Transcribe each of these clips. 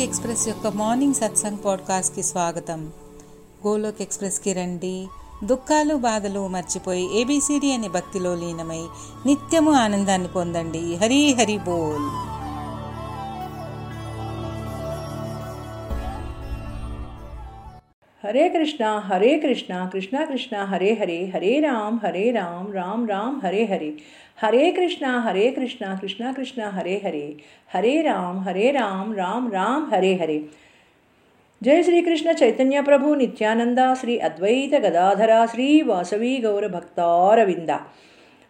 Golok express యొక్క morning satsang పాడ్కాస్ట్కి స్వాగతం. గోలోక్ ఎక్స్ప్రెస్కి రండి. దుఃఖాలు బాధలు మర్చిపోయి ఏబిసిడి అనే భక్తిలో లీనమై నిత్యము ఆనందాన్ని పొందండి. హరి హరి బోల్. హరే కృష్ణ హరే కృష్ణ కృష్ణ కృష్ణ హరే హరే హరే రామ్ హరే రామ్ రామ్ రామ్ హరే హరే. హరే కృష్ణ హరే కృష్ణ కృష్ణ కృష్ణ హరే హరే హరే రామ్ హరే రామ్ రామ్ రామ్ హరే హరే జయ శ్రీకృష్ణ చైతన్య ప్రభు నిత్యానంద శ్రీ అద్వైత గదాధర శ్రీ వాసవి గౌర భక్తారవింద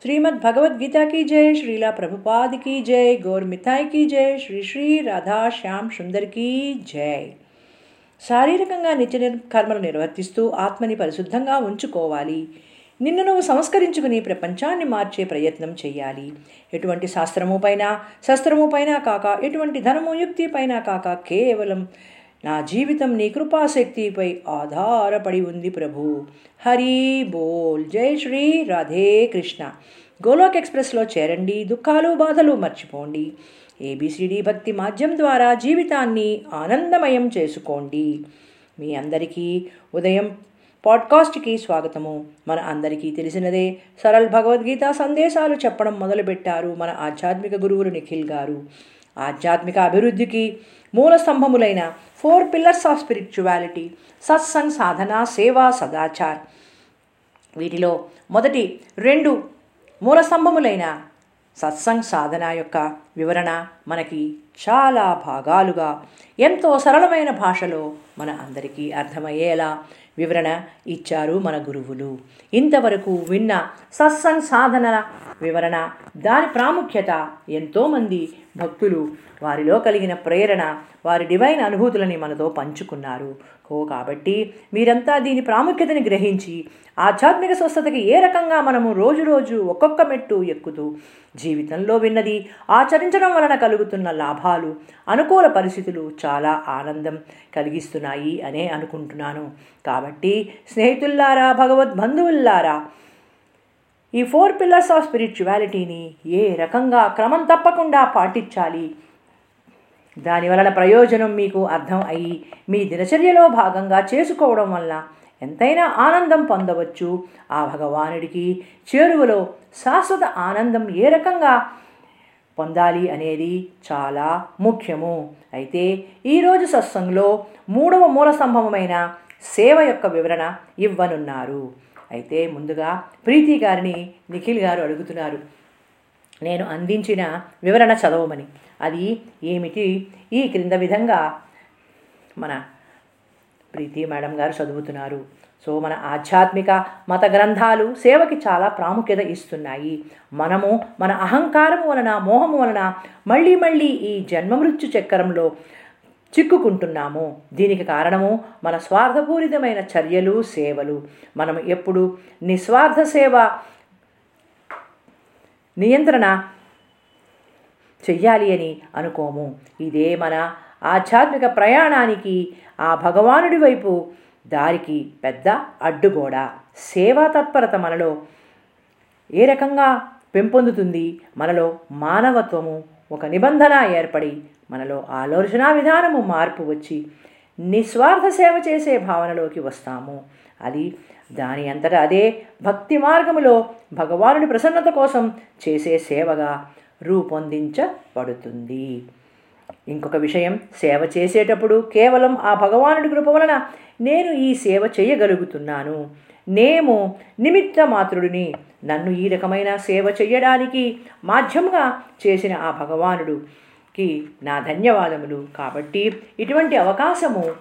श्रीमद् भगवद्गीता की जय श्रीला प्रभुपाद की जय गौर मिथाई की जय శ్రీ శ్రీ రాధా శ్యామ్ సుందర్ की జై శారీరకంగా నిత్య కర్మలు నిర్వర్తిస్తూ ఆత్మని పరిశుద్ధంగా ఉంచుకోవాలి నిన్ను నువ్వు సంస్కరించుకుని ప్రపంచాన్ని మార్చే ప్రయత్నం చేయాలి ఎటువంటి శాస్త్రము పైన శస్త్రము పైన కాక ఎటువంటి ధనము యుక్తి పైన కాక కేవలం నా జీవితం నీ కృపాశక్తిపై ఆధారపడి ఉంది ప్రభు. హరి బోల్. జై శ్రీ రాధే కృష్ణ. గోలోక్ ఎక్స్ప్రెస్లో చేరండి దుఃఖాలు బాధలు మర్చిపోండి. ఏబిసిడి భక్తి మాధ్యం ద్వారా జీవితాన్ని ఆనందమయం చేసుకోండి. మీ అందరికీ ఉదయం పాడ్కాస్ట్కి స్వాగతము. మన అందరికీ తెలిసినదే సరళ్ భగవద్గీత సందేశాలు చెప్పడం మొదలుపెట్టారు మన ఆధ్యాత్మిక గురువులు నిఖిల్ గారు. ఆధ్యాత్మిక అభివృద్ధికి మూల స్తంభములైన four pillars of spirituality satsang సాధన సేవా సదాచార్. వీటిలో మొదటి రెండు మూల స్తంభములైన సత్సంగ్ సాధన యొక్క వివరణ మనకి చాలా భాగాలుగా ఎంతో సరళమైన భాషలో మన అందరికీ అర్థమయ్యేలా వివరణ ఇచ్చారు మన గురువులు. ఇంతవరకు విన్న సత్సంగ్ సాధన వివరణ దాని ప్రాముఖ్యత ఎంతోమంది భక్తులు వారిలో కలిగిన ప్రేరణ వారి డివైన్ అనుభూతులని మనతో పంచుకున్నారు. ఓ కాబట్టి మీరంతా దీని ప్రాముఖ్యతని గ్రహించి ఆధ్యాత్మిక స్వస్థతకి ఏ రకంగా మనము రోజు రోజు ఒక్కొక్క మెట్టు ఎక్కుతూ జీవితంలో విన్నది ఆచరించడం వలన కలుగుతున్న లాభాలు అనుకూల పరిస్థితులు చాలా ఆనందం కలిగిస్తున్నాయి అనే అనుకుంటున్నాను. కాబట్టి స్నేహితుల్లారా భగవద్ బంధువుల్లారా ఈ ఫోర్ పిల్లర్స్ ఆఫ్ స్పిరిచువాలిటీని ఏ రకంగా క్రమం తప్పకుండా పాటించాలి? దాని వలన ప్రయోజనం మీకు అర్థం అయ్యి మీ దినచర్యలో భాగంగా చేసుకోవడం వల్ల ఎంతైనా ఆనందం పొందవచ్చు. ఆ భగవానుడికి చేరువలో శాశ్వత ఆనందం ఏ రకంగా పొందాలి అనేది చాలా ముఖ్యము. అయితే ఈరోజు సత్సంగంలో మూడవ మూల స్తంభమైన సేవ యొక్క వివరణ ఇవ్వనున్నారు. అయితే ముందుగా ప్రీతి గారిని నిఖిల్ గారు అడుగుతున్నారు. నేను అందించిన వివరణ చదవమని. అది ఏమిటి? ఈ క్రింద విధంగా మన ప్రీతి మేడం గారు చదువుతున్నారు. సో మన ఆధ్యాత్మిక మత గ్రంథాలు సేవకి చాలా ప్రాముఖ్యత ఇస్తున్నాయి. మనము మన అహంకారం వలన మోహము వలన మళ్ళీ మళ్ళీ ఈ జన్మమృత్యు చక్రంలో చిక్కుకుంటున్నాము. దీనికి కారణము మన స్వార్థపూరితమైన చర్యలు సేవలు. మనం ఎప్పుడు నిస్వార్థ సేవ నియంత్రణ చెయ్యాలి అని అనుకోము. ఇదే మన ఆధ్యాత్మిక ప్రయాణానికి ఆ భగవానుడి వైపు దారికి పెద్ద అడ్డుగోడ. సేవా తత్పరత మనలో ఏ రకంగా పెంపొందుతుంది? మనలో మానవత్వము ఒక నిబంధన ఏర్పడి మనలో ఆలోచన విధానము మార్పు వచ్చి నిస్వార్థ సేవ చేసే భావనలోకి వస్తాము. అది దాని అంతటా అదే భక్తి మార్గములో భగవానుడి ప్రసన్నత కోసం చేసే సేవగా రూపొందించబడుతుంది. ఇంకొక విషయం సేవ చేసేటప్పుడు కేవలం ఆ భగవానుడి కృప వలన నేను ఈ సేవ చేయగలుగుతున్నాను. నేము నిమిత్త మాత్రుడిని నన్ను ఈ రకమైన సేవ చేయడానికి మాధ్యముగా చేసిన ఆ భగవానుడు కి నా ధన్యవాదములు. కాబట్టి ఇటువంటి అవకాశము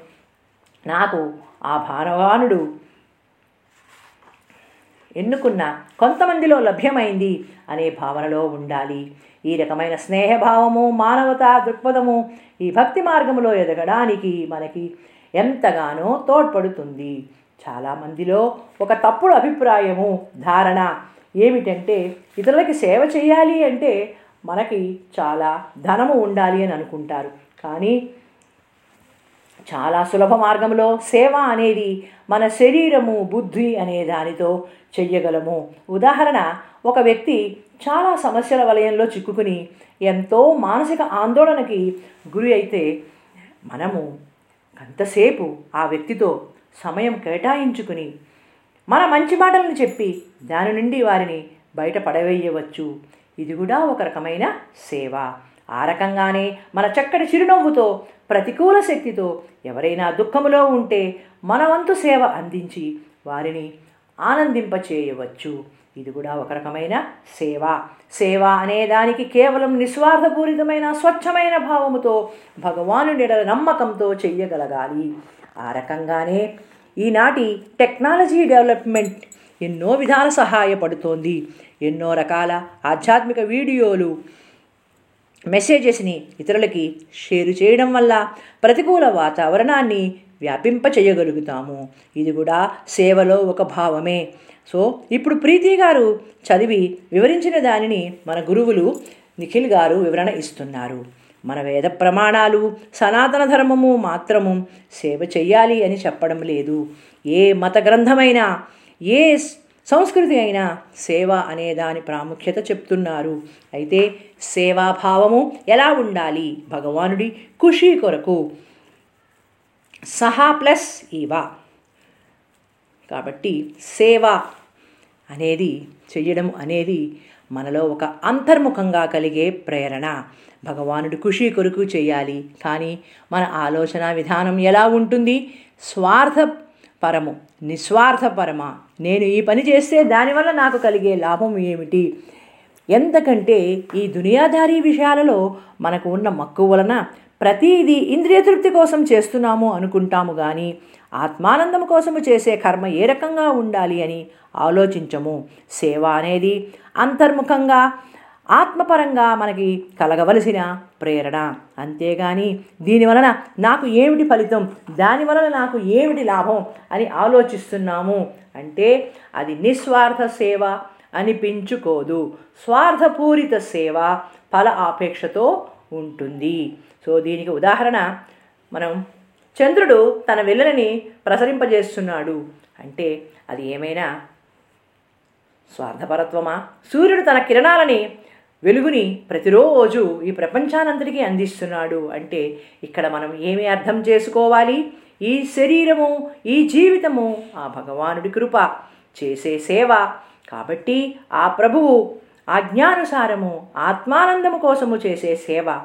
నాకు ఆ భగవానుడు ఎన్నుకున్న కొంతమందిలో లభ్యమైంది అనే భావనలో ఉండాలి. ఈ రకమైన స్నేహభావము మానవతా దృక్పథము ఈ భక్తి మార్గములో ఎదగడానికి మనకి ఎంతగానో తోడ్పడుతుంది. చాలామందిలో ఒక తప్పుడు అభిప్రాయము ధారణ ఏమిటంటే ఇతరులకి సేవ చేయాలి అంటే మనకి చాలా ధనము ఉండాలి అని అనుకుంటారు. కానీ చాలా సులభ మార్గంలో సేవ అనేది మన శరీరము బుద్ధి అనే దానితో చెయ్యగలము. ఉదాహరణ ఒక వ్యక్తి చాలా సమస్యల వలయంలో చిక్కుకుని ఎంతో మానసిక ఆందోళనకి గురి అయితే మనము అంతసేపు ఆ వ్యక్తితో సమయం కేటాయించుకుని మన మంచి మాటలను చెప్పి దాని నుండి వారిని బయట పడవేయవచ్చు. ఇది కూడా ఒక రకమైన సేవ. ఆ రకంగానే మన చక్కటి చిరునవ్వుతో ప్రతికూల శక్తితో ఎవరైనా దుఃఖములో ఉంటే మన వంతు సేవ అందించి వారిని ఆనందింపచేయవచ్చు. ఇది కూడా ఒక రకమైన సేవ. సేవ అనే దానికి కేవలం నిస్వార్థపూరితమైన స్వచ్ఛమైన భావముతో భగవానుడి నమ్మకంతో చెయ్యగలగాలి. ఆ రకంగానే ఈనాటి టెక్నాలజీ డెవలప్మెంట్ ఎన్నో విధాల సహాయపడుతోంది. ఎన్నో రకాల ఆధ్యాత్మిక వీడియోలు మెసేజెస్ని ఇతరులకి షేర్ చేయడం వల్ల ప్రతికూల వాతావరణాన్ని వ్యాపింప చేయగలుగుతాము. ఇది కూడా సేవలో ఒక భావమే. సో ఇప్పుడు ప్రీతి గారు చదివి వివరించిన దానిని మన గురువులు నిఖిల్ గారు వివరణ ఇస్తున్నారు. మన వేద ప్రమాణాలు సనాతన ధర్మము మాత్రము సేవ చెయ్యాలి అని చెప్పడం లేదు. ఏ మత గ్రంథమైనా ఏ సంస్కృతి అయినా సేవ అనే దాని ప్రాముఖ్యత చెప్తున్నారు. అయితే సేవాభావము ఎలా ఉండాలి? భగవానుడి ఖుషి కొరకు. సహా ప్లస్ ఈవా. కాబట్టి సేవ అనేది చెయ్యడం అనేది మనలో ఒక అంతర్ముఖంగా కలిగే ప్రేరణ. భగవానుడి ఖుషి కొరకు చేయాలి. కానీ మన ఆలోచన విధానం ఎలా ఉంటుంది? స్వార్థ పరము నిస్వార్థపరమ? నేను ఈ పని చేస్తే దానివల్ల నాకు కలిగే లాభం ఏమిటి? ఎంతకంటే ఈ దునియాదారీ విషయాలలో మనకు ఉన్న మక్కువ వలన ప్రతిదీ ఇంద్రియ తృప్తి కోసం చేస్తున్నాము అనుకుంటాము కానీ ఆత్మానందం కోసము చేసే కర్మ ఏ రకంగా ఉండాలి అని ఆలోచించము. సేవ అనేది అంతర్ముఖంగా ఆత్మపరంగా మనకి కలగవలసిన ప్రేరణ. అంతేగాని దీనివలన నాకు ఏమిటి ఫలితం? దానివలన నాకు ఏమిటి లాభం? అని ఆలోచిస్తున్నాము. అంటే అది నిస్వార్థ సేవ అనిపించుకోదు స్వార్థపూరిత సేవ ఫల ఆపేక్షతో ఉంటుంది. సో దీనికి ఉదాహరణ మనం చంద్రుడు తన వెన్నెలని ప్రసరింపజేస్తున్నాడు. అంటే అది ఏమైనా స్వార్థపరత్వమా? సూర్యుడు తన కిరణాలని వెలుగుని ప్రతిరోజు ఈ ప్రపంచానంతటికీ అందిస్తున్నాడు. అంటే ఇక్కడ మనం ఏమి అర్థం చేసుకోవాలి? ఈ శరీరము ఈ జీవితము ఆ భగవానుడి కృప చేసే సేవ. కాబట్టి ఆ ప్రభువు ఆజ్ఞానుసారము ఆత్మానందము కోసము చేసే సేవ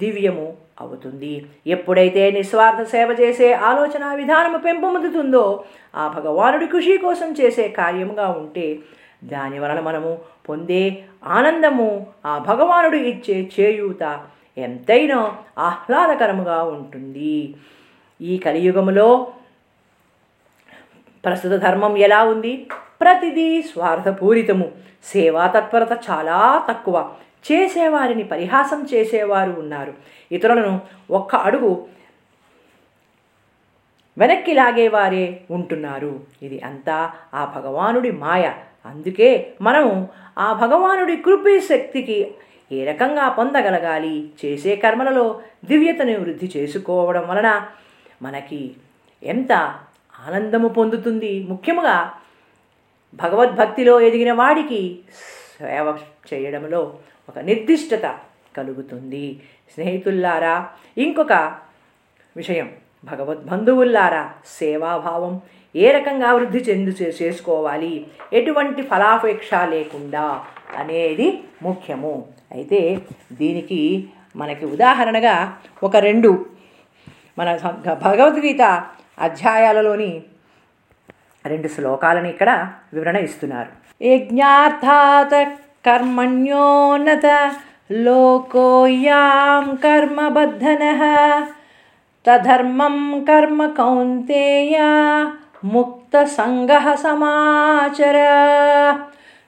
దివ్యము అవుతుంది. ఎప్పుడైతే నిస్వార్థ సేవ చేసే ఆలోచన విధానము పెంపొందుతుందో ఆ భగవానుడి ఖుషి కోసం చేసే కార్యముగా ఉంటే దాని వలన మనము పొందే ఆనందము ఆ భగవానుడు ఇచ్చే చేయూత ఎంతైనా ఆహ్లాదకరముగా ఉంటుంది. ఈ కలియుగములో ప్రస్తుత ధర్మం ఎలా ఉంది? ప్రతిదీ స్వార్థపూరితము. సేవా తత్పరత చాలా తక్కువ. చేసేవారిని పరిహాసం చేసేవారు ఉన్నారు. ఇతరులను ఒక్క అడుగు వెనక్కి లాగేవారే ఉంటున్నారు. ఇది అంతా ఆ భగవానుడి మాయ. అందుకే మనము ఆ భగవానుడి కృపి శక్తికి ఏ రకంగా పొందగలగాలి? చేసే కర్మలలో దివ్యతను వృద్ధి చేసుకోవడం వలన మనకి ఎంత ఆనందము పొందుతుంది. ముఖ్యముగా భగవద్భక్తిలో ఎదిగిన వాడికి సేవ చేయడంలో ఒక నిర్దిష్టత కలుగుతుంది. స్నేహితుల్లారా ఇంకొక విషయం. భగవద్బంధువుల్లారా సేవాభావం ఏ రకంగా వృద్ధి చెందు చేసుకోవాలి? ఎటువంటి ఫలాపేక్ష లేకుండా అనేది ముఖ్యము. అయితే దీనికి మనకి ఉదాహరణగా ఒక రెండు మన భగవద్గీత అధ్యాయాలలోని రెండు శ్లోకాలను ఇక్కడ వివరణ ఇస్తున్నారు. యజ్ఞార్థాత కర్మణ్యోన్నత లోకోయాం కర్మబద్ధన తధర్మం కర్మ కౌంతేయ ముక్త సంగ సమాచర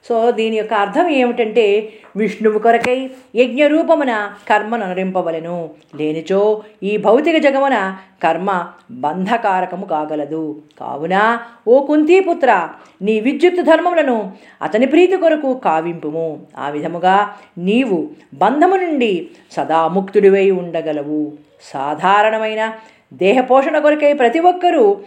సో దీని యొక్క అర్థం ఏమిటంటే విష్ణువు కొరకై యజ్ఞ రూపమున కర్మను అనురింపవలను. లేనిచో ఈ భౌతిక జగమున కర్మ బంధకారకము కాగలదు. కావున ఓ కుంతీపుత్ర నీ విద్యుత్ ధర్మములను అతని ప్రీతి కొరకు కావింపుము. ఆ విధముగా నీవు బంధము నుండి సదా ముక్తుడివై ఉండగలవు. సాధారణమైన దేహపోషణ కొరకై ప్రతి ఒక్కరూ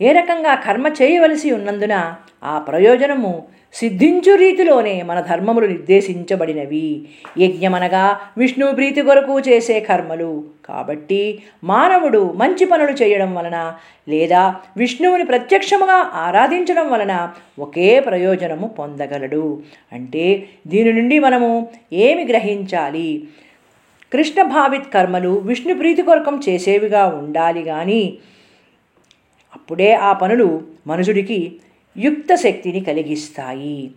ఏ రకంగా కర్మ చేయవలసి ఉన్నందున ఆ ప్రయోజనము సిద్ధించు రీతిలోనే మన ధర్మములు నిర్దేశించబడినవి. యజ్ఞమనగా విష్ణు ప్రీతి కొరకు చేసే కర్మలు. కాబట్టి మానవుడు మంచి పనులు చేయడం వలన లేదా విష్ణువుని ప్రత్యక్షముగా ఆరాధించడం వలన ఒకే ప్రయోజనము పొందగలడు. అంటే దీని నుండి మనము ఏమి గ్రహించాలి? కృష్ణ భావిత్ కర్మలు విష్ణు ప్రీతి కొరకం చేసేవిగా ఉండాలి కానీ అప్పుడే ఆ పనులు మనుషుడికి యుక్త శక్తిని కలిగిస్తాయి.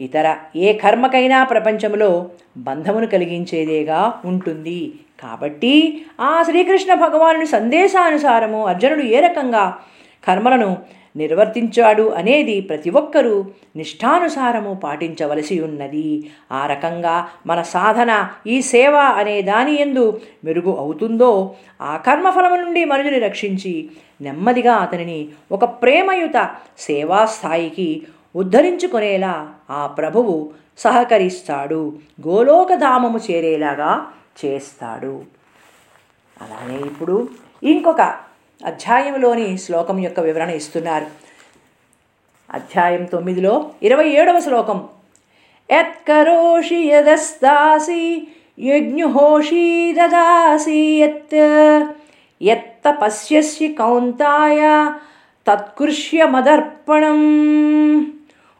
ఇతర ఏ కర్మకైనా ప్రపంచంలో బంధమును కలిగించేదేగా ఉంటుంది. కాబట్టి ఆ శ్రీకృష్ణ భగవానుని సందేశానుసారము అర్జునుడు ఏ రకంగా కర్మలను నిర్వర్తించాడు అనేది ప్రతి ఒక్కరూ నిష్ఠానుసారము పాటించవలసి ఉన్నది. ఆ రకంగా మన సాధన ఈ సేవ అనే దాని ఎందు మెరుగు అవుతుందో ఆ కర్మఫలము నుండి మనుషుని రక్షించి నెమ్మదిగా అతనిని ఒక ప్రేమయుత సేవా స్థాయికి ఉద్ధరించుకునేలా ఆ ప్రభువు సహకరిస్తాడు. గోలోకధామము చేరేలాగా చేస్తాడు. అలానే ఇప్పుడు ఇంకొక అధ్యాయంలోని శ్లోకం యొక్క వివరణ ఇస్తున్నారు. అధ్యాయం తొమ్మిదిలో ఇరవై ఏడవ శ్లోకం. ఎత్కరోషి యదస్తాసి యజ్ఞుహోషి దదాసి యత్. యత్త పశ్యసి కౌంతాయ తత్కృష్యమదర్పణం.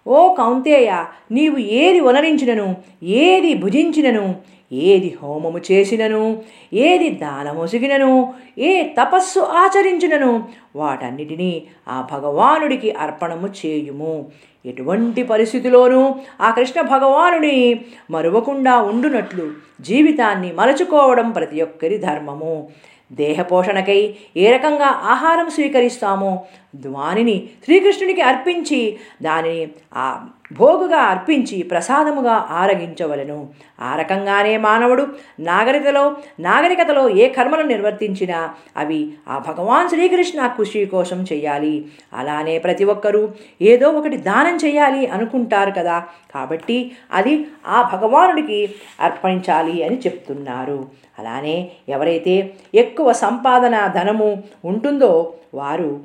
ఓ కౌంతేయ నీవు ఏది వనరించినను ఏది భుజించినను ఏది హోమము చేసినను ఏది దానమొసిగినను ఏ తపస్సు ఆచరించినను వాటన్నిటినీ ఆ భగవానుడికి అర్పణము చేయుము. ఎటువంటి పరిస్థితిలోనూ ఆ కృష్ణ భగవానుని మరువకుండా ఉండునట్లు జీవితాన్ని మలచుకోవడం ప్రతి ఒక్కరి ధర్మము. దేహపోషణకై ఏ రకంగా ఆహారం స్వీకరిస్తామో ద్వానిని శ్రీకృష్ణునికి అర్పించి దానిని భోగుగా అర్పించి ప్రసాదముగా ఆరగించవలను. ఆ రకంగానే మానవుడు నాగరికతలో నాగరికతలో ఏ కర్మలు నిర్వర్తించినా అవి ఆ భగవాన్ శ్రీకృష్ణ కృషి కోసం చేయాలి. అలానే ప్రతి ఒక్కరూ ఏదో ఒకటి దానం చేయాలి అనుకుంటారు కదా. కాబట్టి అది ఆ భగవానుడికి అర్పించాలి అని చెప్తున్నారు. అలానే ఎవరైతే ఎక్కువ సంపాదన ధనము ఉంటుందో వారు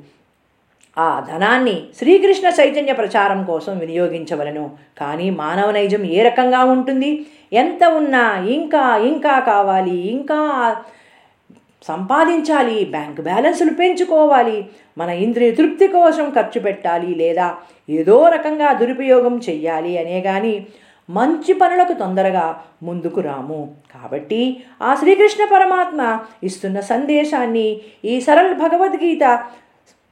ఆ ధనాన్ని శ్రీకృష్ణ చైతన్య ప్రచారం కోసం వినియోగించవలను. కానీ మానవ నైజం ఏ రకంగా ఉంటుంది? ఎంత ఉన్నా ఇంకా ఇంకా కావాలి ఇంకా సంపాదించాలి బ్యాంక్ బ్యాలెన్సులు పెంచుకోవాలి మన ఇంద్రియ తృప్తి కోసం ఖర్చు పెట్టాలి లేదా ఏదో రకంగా దురుపయోగం చెయ్యాలి అనే కానీ మంచి పనులకు తొందరగా ముందుకు రాము. కాబట్టి ఆ శ్రీకృష్ణ పరమాత్మ ఇస్తున్న సందేశాన్ని ఈ సరళ భగవద్గీత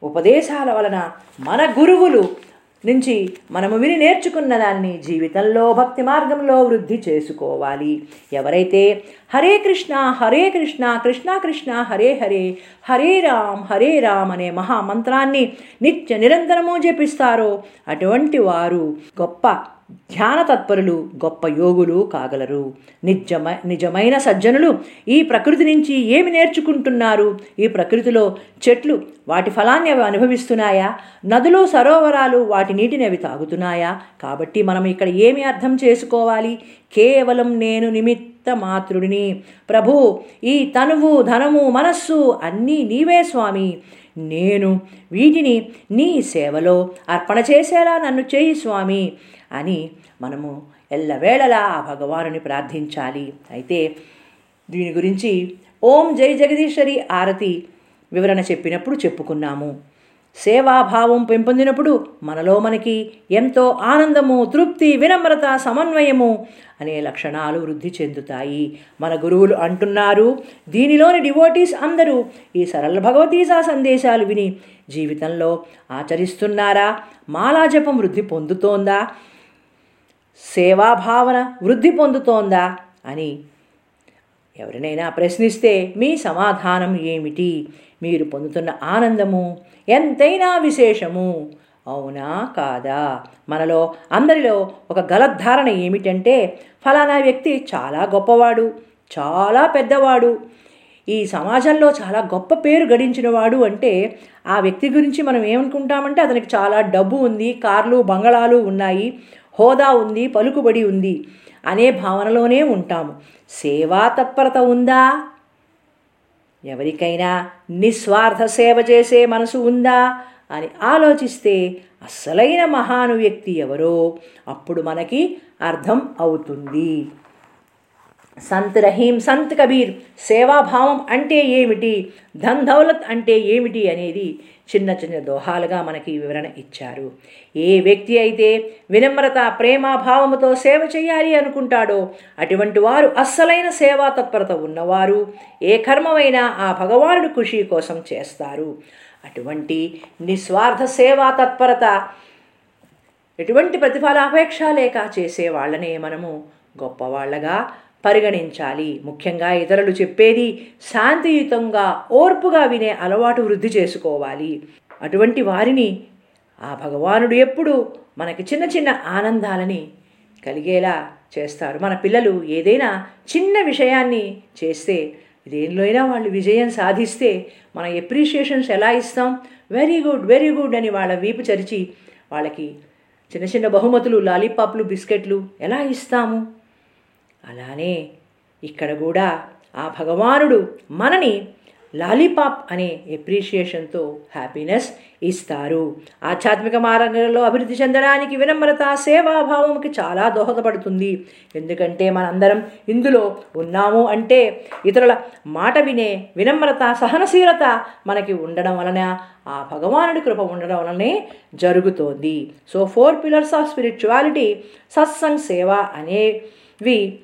ఉపదేశాల వలన మన గురువులు నుంచి మనము విని నేర్చుకున్న దాన్ని జీవితంలో భక్తి మార్గంలో వృద్ధి చేసుకోవాలి. ఎవరైతే హరే కృష్ణ హరే కృష్ణ కృష్ణ కృష్ణ హరే హరే హరే రామ్ హరే రామ్ అనే మహామంత్రాన్ని నిత్య నిరంతరము జపిస్తారో అటువంటి వారు గొప్ప ధ్యాన తత్పరులు గొప్ప యోగులు కాగలరు. నిజమ నిజమైన సజ్జనులు ఈ ప్రకృతి నుంచి ఏమి నేర్చుకుంటున్నారు? ఈ ప్రకృతిలో చెట్లు వాటి ఫలాన్ని అవి అనుభవిస్తున్నాయా? నదులు సరోవరాలు వాటి నీటిని అవి తాగుతున్నాయా? కాబట్టి మనం ఇక్కడ ఏమి అర్థం చేసుకోవాలి? కేవలం నేను నిమిత్త మాతృడిని. ప్రభు ఈ తనువు ధనము మనస్సు అన్నీ నీవే స్వామి. నేను వీటిని నీ సేవలో అర్పణ చేసేలా నన్ను చేయి స్వామి. అని మనము ఎల్లవేళలా ఆ భగవానుని ప్రార్థించాలి. అయితే దీని గురించి ఓం జై జగదీశ్వరి ఆరతి వివరణ చెప్పినప్పుడు చెప్పుకున్నాము. సేవాభావం పెంపొందినప్పుడు మనలో మనకి ఎంతో ఆనందము తృప్తి వినమ్రత సమన్వయము అనే లక్షణాలు వృద్ధి చెందుతాయి. మన గురువులు అంటున్నారు దీనిలోని డివోటీస్ అందరూ ఈ సరళ భగవతీసా సందేశాలు విని జీవితంలో ఆచరిస్తున్నారా? మాలాజపం వృద్ధి పొందుతోందా? సేవాభావన వృద్ధి పొందుతోందా అని ఎవరినైనా ప్రశ్నిస్తే మీ సమాధానం ఏమిటి? మీరు పొందుతున్న ఆనందము ఎంతైనా విశేషము. అవునా కాదా? మనలో అందరిలో ఒక గలద్ధారణ ఏమిటంటే ఫలానా వ్యక్తి చాలా గొప్పవాడు చాలా పెద్దవాడు. ఈ సమాజంలో చాలా గొప్ప పేరు గడించినవాడు అంటే ఆ వ్యక్తి గురించి మనం ఏమనుకుంటామంటే అతనికి చాలా డబ్బు ఉంది కార్లు బంగళాలు ఉన్నాయి. హోదా ఉంది పలుకుబడి ఉంది అనే భావనలోనే ఉంటాము. సేవా తత్పరత ఉందా? ఎవరికైనా నిస్వార్థ సేవ చేసే మనసు ఉందా? అని ఆలోచిస్తే అసలైన మహాను వ్యక్తి ఎవరో అప్పుడు మనకి అర్థం అవుతుంది. సంత్ రహీం సంత్ కబీర్ సేవాభావం అంటే ఏమిటి? ధన్ దౌలత్ అంటే ఏమిటి అనేది చిన్న చిన్న దోహాలుగా మనకి వివరణ ఇచ్చారు. ఏ వ్యక్తి అయితే వినమ్రత ప్రేమాభావముతో సేవ చేయాలి అనుకుంటాడో అటువంటి వారు అస్సలైన సేవా తత్పరత ఉన్నవారు ఏ కర్మమైనా ఆ భగవానుడు ఖుషి కోసం చేస్తారు. అటువంటి నిస్వార్థ సేవా తత్పరత ఎటువంటి ప్రతిఫలాపేక్ష లేక చేసే వాళ్ళనే మనము గొప్పవాళ్ళగా పరిగణించాలి. ముఖ్యంగా ఇతరులు చెప్పేది శాంతియుతంగా ఓర్పుగా వినే అలవాటు వృద్ధి చేసుకోవాలి. అటువంటి వారిని ఆ భగవానుడు ఎప్పుడు మనకి చిన్న చిన్న ఆనందాలని కలిగేలా చేస్తారు. మన పిల్లలు ఏదైనా చిన్న విషయాన్ని చేస్తే దేనిలోనైనా వాళ్ళు విజయం సాధిస్తే మన ఎప్రిషియేషన్స్ ఎలా ఇస్తాం? వెరీ గుడ్ వెరీ గుడ్ అని వాళ్ళ వీపు చరిచి వాళ్ళకి చిన్న చిన్న బహుమతులు లాలీపాప్లు బిస్కెట్లు ఎలా ఇస్తాము? అలానే ఇక్కడ కూడా ఆ భగవానుడు మనని లాలీపాప్ అనే ఎప్రిషియేషన్తో హ్యాపీనెస్ ఇస్తారు. ఆధ్యాత్మిక మార్గంలో అభివృద్ధి చెందడానికి వినమ్రత సేవాభావంకి చాలా దోహదపడుతుంది. ఎందుకంటే మనందరం ఇందులో ఉన్నాము అంటే ఇతరుల మాట వినే వినమ్రత సహనశీలత మనకి ఉండడం వలన ఆ భగవానుడి కృప ఉండడం వలనే జరుగుతోంది. So four pillars of spirituality satsang సేవ అనేవి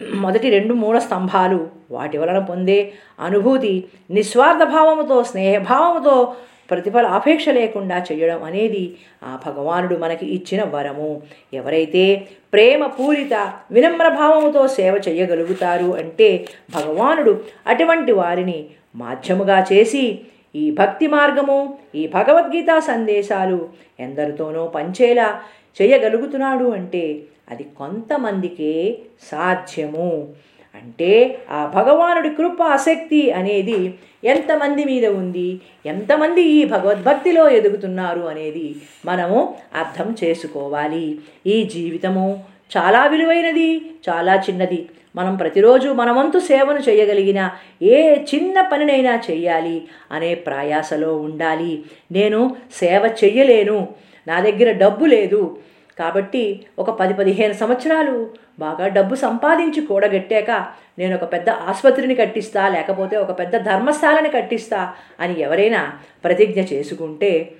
మొదటి రెండు మూల స్తంభాలు వాటి వలన పొందే అనుభూతి నిస్వార్థ భావముతో స్నేహభావముతో ప్రతిఫల అపేక్ష లేకుండా చేయడం అనేది ఆ భగవానుడు మనకి ఇచ్చిన వరము. ఎవరైతే ప్రేమ పూరిత వినమ్ర భావముతో సేవ చేయగలుగుతారు అంటే భగవానుడు అటువంటి వారిని మాధ్యముగా చేసి ఈ భక్తి మార్గము ఈ భగవద్గీత సందేశాలు ఎందరితోనో పంచేలా చేయగలుగుతున్నాడు అంటే అది కొంతమందికే సాధ్యము. అంటే ఆ భగవానుడి కృప ఆసక్తి అనేది ఎంతమంది మీద ఉంది ఎంతమంది ఈ భగవద్భక్తిలో ఎదుగుతున్నారు అనేది మనము అర్థం చేసుకోవాలి. ఈ జీవితము చాలా విలువైనది చాలా చిన్నది. మనం ప్రతిరోజు మన వంతు సేవను చేయగలిగిన ఏ చిన్న పనినైనా చేయాలి అనే ప్రయాసలో ఉండాలి. నేను సేవ చెయ్యలేను నా దగ్గర డబ్బు లేదు. కాబట్టి ఒక పది పదిహేను సంవత్సరాలు బాగా డబ్బు సంపాదించి కూడగట్టాక నేను ఒక పెద్ద ఆసుపత్రిని కట్టిస్తా లేకపోతే ఒక పెద్ద ధర్మశాలని కట్టిస్తా అని ఎవరైనా ప్రతిజ్ఞ చేసుకుంటే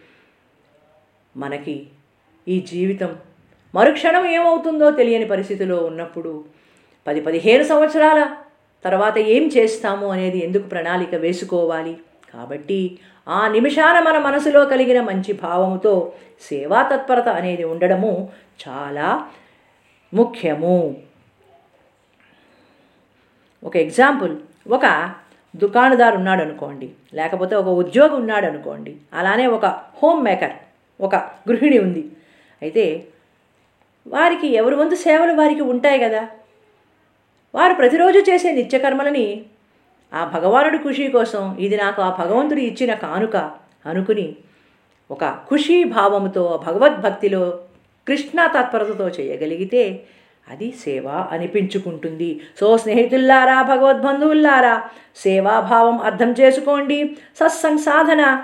మనకి ఈ జీవితం మరుక్షణం ఏమవుతుందో తెలియని పరిస్థితిలో ఉన్నప్పుడు పది పదిహేను సంవత్సరాల తర్వాత ఏం చేస్తాము అనేది ఎందుకు ప్రణాళిక వేసుకోవాలి? కాబట్టి ఆ నిమిషాన మన మనసులో కలిగిన మంచి భావముతో సేవా తత్పరత అనేది ఉండడము చాలా ముఖ్యము. ఒక ఎగ్జాంపుల్ ఒక దుకాణదారు ఉన్నాడు అనుకోండి లేకపోతే ఒక ఉద్యోగి ఉన్నాడు అనుకోండి అలానే ఒక హోమ్ మేకర్ ఒక గృహిణి ఉంది. అయితే వారికి ఎవరి వంతు సేవలు వారికి ఉంటాయి కదా? వారు ప్రతిరోజు చేసే నిత్యకర్మలని ఆ భగవానుడి ఖుషి కోసం ఇది నాకు ఆ భగవంతుడు ఇచ్చిన కానుక అనుకుని ఒక ఖుషీ భావముతో భగవద్భక్తిలో కృష్ణ తత్పరతతో చేయగలిగితే అది సేవ అనిపించుకుంటుంది. సో స్నేహితుల్లారా భగవద్బంధువుల్లారా సేవాభావం అర్థం చేసుకోండి. సత్సంగ్ సాధన.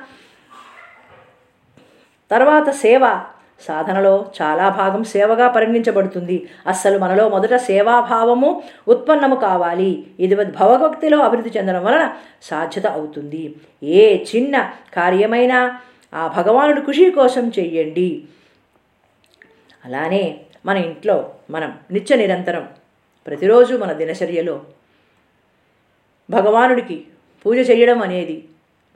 తర్వాత సేవ. సాధనలో చాలా భాగం సేవగా పరిగణించబడుతుంది. అస్సలు మనలో మొదట సేవాభావము ఉత్పన్నము కావాలి. ఇది భవభక్తిలో అభివృద్ధి చెందడం వలన సాధ్యత అవుతుంది. ఏ చిన్న కార్యమైనా ఆ భగవానుడి ఖుషి కోసం చెయ్యండి. అలానే మన ఇంట్లో మనం నిత్య నిరంతరం ప్రతిరోజు మన దినచర్యలో భగవానుడికి పూజ చేయడం అనేది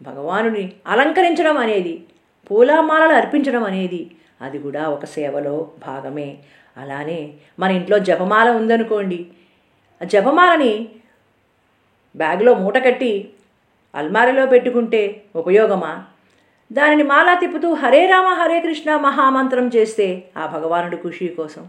భగవానుడిని అలంకరించడం అనేది పూలమాలలు అర్పించడం అనేది అది కూడా ఒక సేవలో భాగమే. అలానే మన ఇంట్లో జపమాల ఉందనుకోండి. ఆ జపమాలని బ్యాగ్లో మూట కట్టి అల్మారిలో పెట్టుకుంటే ఉపయోగమా? దానిని మాలా తిప్పుతూ హరే రామ హరే కృష్ణ మహామంత్రం చేస్తే ఆ భగవానుడి ఖుషి కోసం.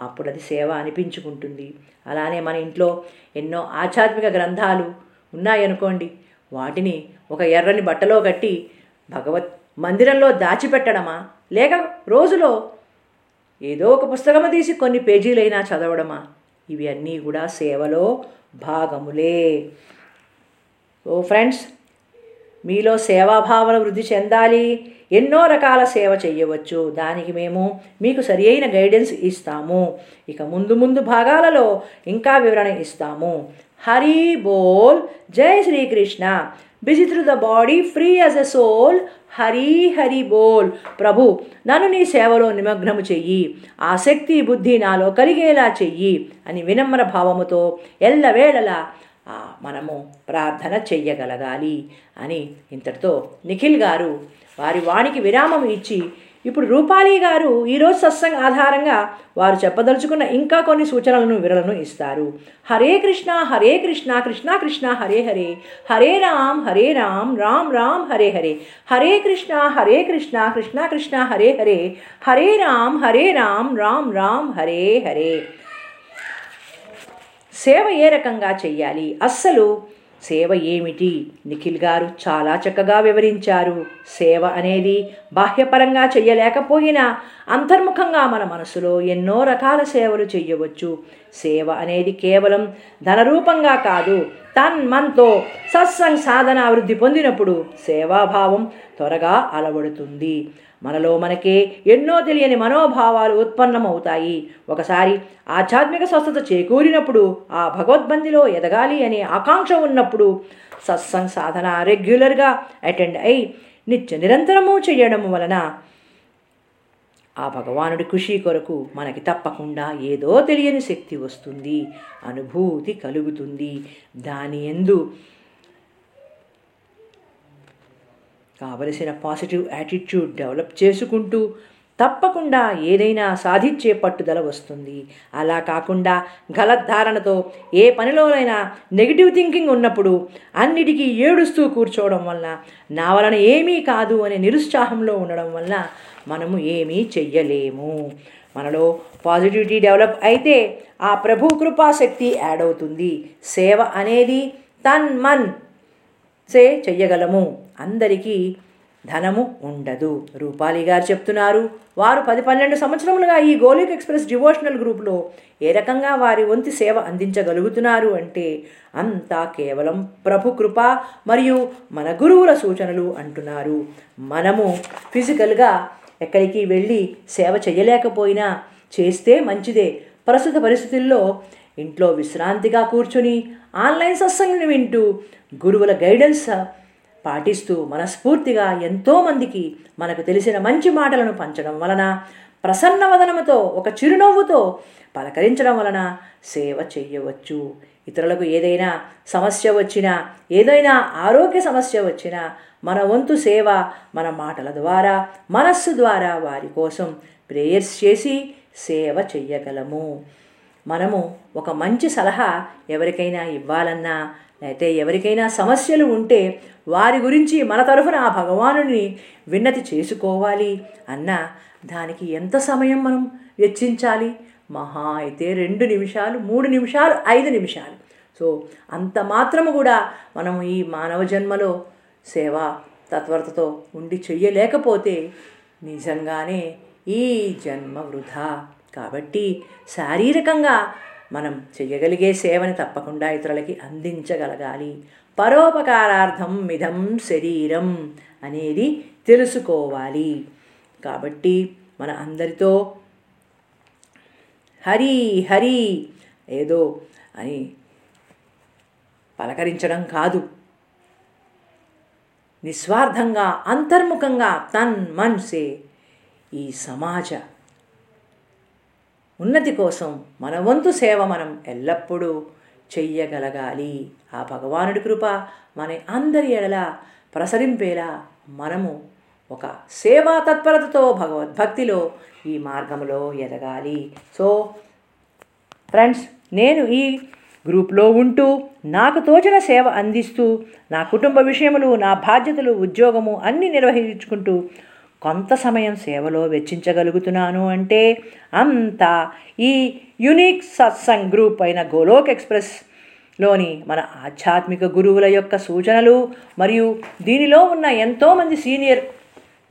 అప్పుడు అది సేవ అనిపించుకుంటుంది. అలానే మన ఇంట్లో ఎన్నో ఆధ్యాత్మిక గ్రంథాలు ఉన్నాయనుకోండి. వాటిని ఒక ఎర్రని బట్టలో కట్టి భగవత్ మందిరంలో దాచిపెట్టడమా? లేక రోజులో ఏదో ఒక పుస్తకము తీసి కొన్ని పేజీలైనా చదవడమా? ఇవి అన్నీ కూడా సేవలో భాగములే. ఓ ఫ్రెండ్స్ మీలో సేవాభావన వృద్ధి చెందాలి. ఎన్నో రకాల సేవ చేయవచ్చు దానికి మేము మీకు సరి అయిన గైడెన్స్ ఇస్తాము. ఇక ముందు ముందు భాగాలలో ఇంకా వివరణ ఇస్తాము. హరి బోల్ జై Srikrishna. Busy through the body free as a soul Hari Hari బోల్ ప్రభు నన్ను నీ సేవలో నిమగ్నము చెయ్యి. ఆ శక్తి బుద్ధి నాలో కలిగేలా చెయ్యి అని వినమ్ర భావముతో ఎల్లవేళలా మనము ప్రార్థన చెయ్యగలగాలి అని ఇంతటితో నిఖిల్ గారు వారి వాణికి విరామం ఇచ్చి ఇప్పుడు రూపాలి గారు ఈరోజు సత్సంగ్ ఆధారంగా వారు చెప్పదలుచుకున్న ఇంకా కొన్ని సూచనలను వివరలను ఇస్తారు. హరే కృష్ణ హరే కృష్ణ కృష్ణ కృష్ణ హరే హరే. హరే రామ్ హరే రామ్ రామ్ రామ్ హరే హరే. హరే కృష్ణ హరే కృష్ణ కృష్ణ కృష్ణ హరే హరే. హరే రామ్ హరే రామ్ రామ్ రామ్ హరే హరే. సేవ ఏ రకంగా చెయ్యాలి? అస్సలు సేవ ఏమిటి? నిఖిల్ గారు చాలా చక్కగా వివరించారు. సేవ అనేది బాహ్యపరంగా చెయ్యలేకపోయినా అంతర్ముఖంగా మన మనసులో ఎన్నో రకాల సేవలు చెయ్యవచ్చు. సేవ అనేది కేవలం ధనరూపంగా కాదు తన్మన్తో సత్సంగ్ సాధన అభివృద్ధి పొందినప్పుడు సేవాభావం త్వరగా అలవడుతుంది. మనలో మనకే ఎన్నో తెలియని మనోభావాలు ఉత్పన్నమవుతాయి. ఒకసారి ఆధ్యాత్మిక స్వస్థత చేకూరినప్పుడు ఆ భగవద్బందిలో ఎదగాలి అనే ఆకాంక్ష ఉన్నప్పుడు సత్సంగ్ సాధన రెగ్యులర్గా అటెండ్ అయి నిత్య నిరంతరము చేయడం వలన ఆ భగవానుడి ఖుషి కొరకు మనకి తప్పకుండా ఏదో తెలియని శక్తి వస్తుంది అనుభూతి కలుగుతుంది. దాని ఎందు కావలసిన పాజిటివ్ యాటిట్యూడ్ డెవలప్ చేసుకుంటూ తప్పకుండా ఏదైనా సాధించే పట్టుదల వస్తుంది. అలా కాకుండా గలద్ధారణతో ఏ పనిలోనైనా నెగిటివ్ థింకింగ్ ఉన్నప్పుడు అన్నిటికీ ఏడుస్తూ కూర్చోవడం వలన నా వలన ఏమీ కాదు అనే నిరుత్సాహంలో ఉండడం వలన మనము ఏమీ చెయ్యలేము. మనలో పాజిటివిటీ డెవలప్ అయితే ఆ ప్రభు కృపాశక్తి యాడ్ అవుతుంది. సేవ అనేది తన్ మన్ సే చెయ్యగలము. అందరికీ ధనము ఉండదు. రూపాలి గారు చెప్తున్నారు వారు పది పన్నెండు సంవత్సరములుగా ఈ గోలిక్ ఎక్స్ప్రెస్ డివోషనల్ గ్రూప్లో ఏ రకంగా వారి వంతు సేవ అందించగలుగుతున్నారు అంటే అంతా కేవలం ప్రభు కృప మరియు మన గురువుల సూచనలు అంటున్నారు. మనము ఫిజికల్గా ఎక్కడికి వెళ్ళి సేవ చేయలేకపోయినా చేస్తే మంచిదే. ప్రస్తుత పరిస్థితుల్లో ఇంట్లో విశ్రాంతిగా కూర్చుని ఆన్లైన్ సత్సంగిని వింటూ గురువుల గైడెన్స్ పాటిస్తూ మనస్ఫూర్తిగా ఎంతోమందికి మనకు తెలిసిన మంచి మాటలను పంచడం వలన ప్రసన్నవదనముతో ఒక చిరునవ్వుతో పలకరించడం వలన సేవ చేయవచ్చు. ఇతరులకు ఏదైనా సమస్య వచ్చినా ఏదైనా ఆరోగ్య సమస్య వచ్చినా మన వంతు సేవ మన మాటల ద్వారా మనస్సు ద్వారా వారి కోసం ప్రేయర్స్ చేసి సేవ చెయ్యగలము. మనము ఒక మంచి సలహా ఎవరికైనా ఇవ్వాలన్నా అయితే ఎవరికైనా సమస్యలు ఉంటే వారి గురించి మన తరఫున ఆ భగవానుని విన్నతి చేసుకోవాలి అన్న దానికి ఎంత సమయం మనం వెచ్చించాలి? మహా అయితే రెండు నిమిషాలు మూడు నిమిషాలు ఐదు నిమిషాలు. సో అంత మాత్రము కూడా మనం ఈ మానవ జన్మలో సేవా తత్వరతతో ఉండి చెయ్యలేకపోతే నిజంగానే ఈ జన్మ వృధా. కాబట్టి శారీరకంగా మనం చెయ్యగలిగే సేవని తప్పకుండా ఇతరులకి అందించగలగాలి. పరోపకారార్థం మిధం శరీరం అనేది తెలుసుకోవాలి. కాబట్టి మన అందరితో హరి హరి ఏదో అని పలకరించడం కాదు. నిస్వార్థంగా అంతర్ముఖంగా తన్ మన్సే ఈ సమాజ ఉన్నతి కోసం మన వంతు సేవ మనం ఎల్లప్పుడూ చెయ్యగలగాలి. ఆ భగవానుడి కృప మన అందరి ఎడల ప్రసరింపేలా మనము ఒక సేవా తత్పరతతో భగవద్భక్తిలో ఈ మార్గంలో ఎదగాలి. సో ఫ్రెండ్స్ నేను ఈ గ్రూప్లో ఉంటూ నాకు తోచిన సేవ అందిస్తూ నా కుటుంబ విషయములు నా బాధ్యతలు ఉద్యోగము అన్నీ నిర్వహించుకుంటూ కొంత సమయం సేవలో వెచ్చించగలుగుతున్నాను అంటే అంతా ఈ యునిక్ సత్సంగ్ గ్రూప్ అయిన గోలోక్ ఎక్స్ప్రెస్లోని మన ఆధ్యాత్మిక గురువుల యొక్క సూచనలు మరియు దీనిలో ఉన్న ఎంతోమంది సీనియర్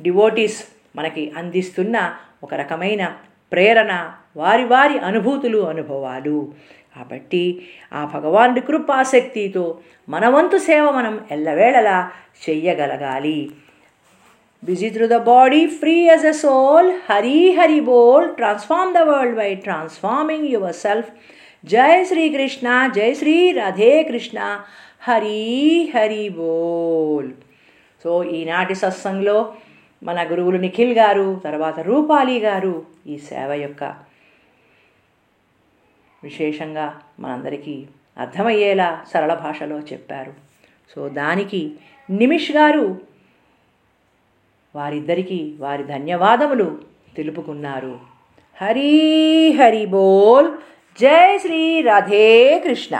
డివోటీస్ మనకి అందిస్తున్న ఒక రకమైన ప్రేరణ వారి వారి అనుభూతులు అనుభవాలు. కాబట్టి ఆ భగవానుడి కృపాశక్తితో మన వంతు సేవ మనం ఎల్లవేళలా చెయ్యగలగాలి. Busy through the body, free as a soul. Hari Hari Bol, transform the world by transforming yourself. Jai Sri Krishna, Jai Sri Radhe Krishna, Hari Hari Bol. So ఈనాటి సత్సంగంలో మన గురువులు నిఖిల్ గారు తర్వాత రూపాలి గారు ఈ సేవ యొక్క విశేషంగా మనందరికీ అర్థమయ్యేలా సరళ భాషలో చెప్పారు సో దానికి నిమిష్ గారు వారిద్దరికీ వారి ధన్యవాదములు తెలుపుకున్నారు. హరి హరి బోల్. జై శ్రీ రాధే కృష్ణ.